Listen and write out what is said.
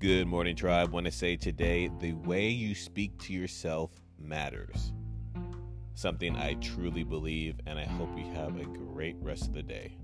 Good morning, tribe. Want to say today the way you speak to yourself matters. Something I truly believe, and I hope you have a great rest of the day.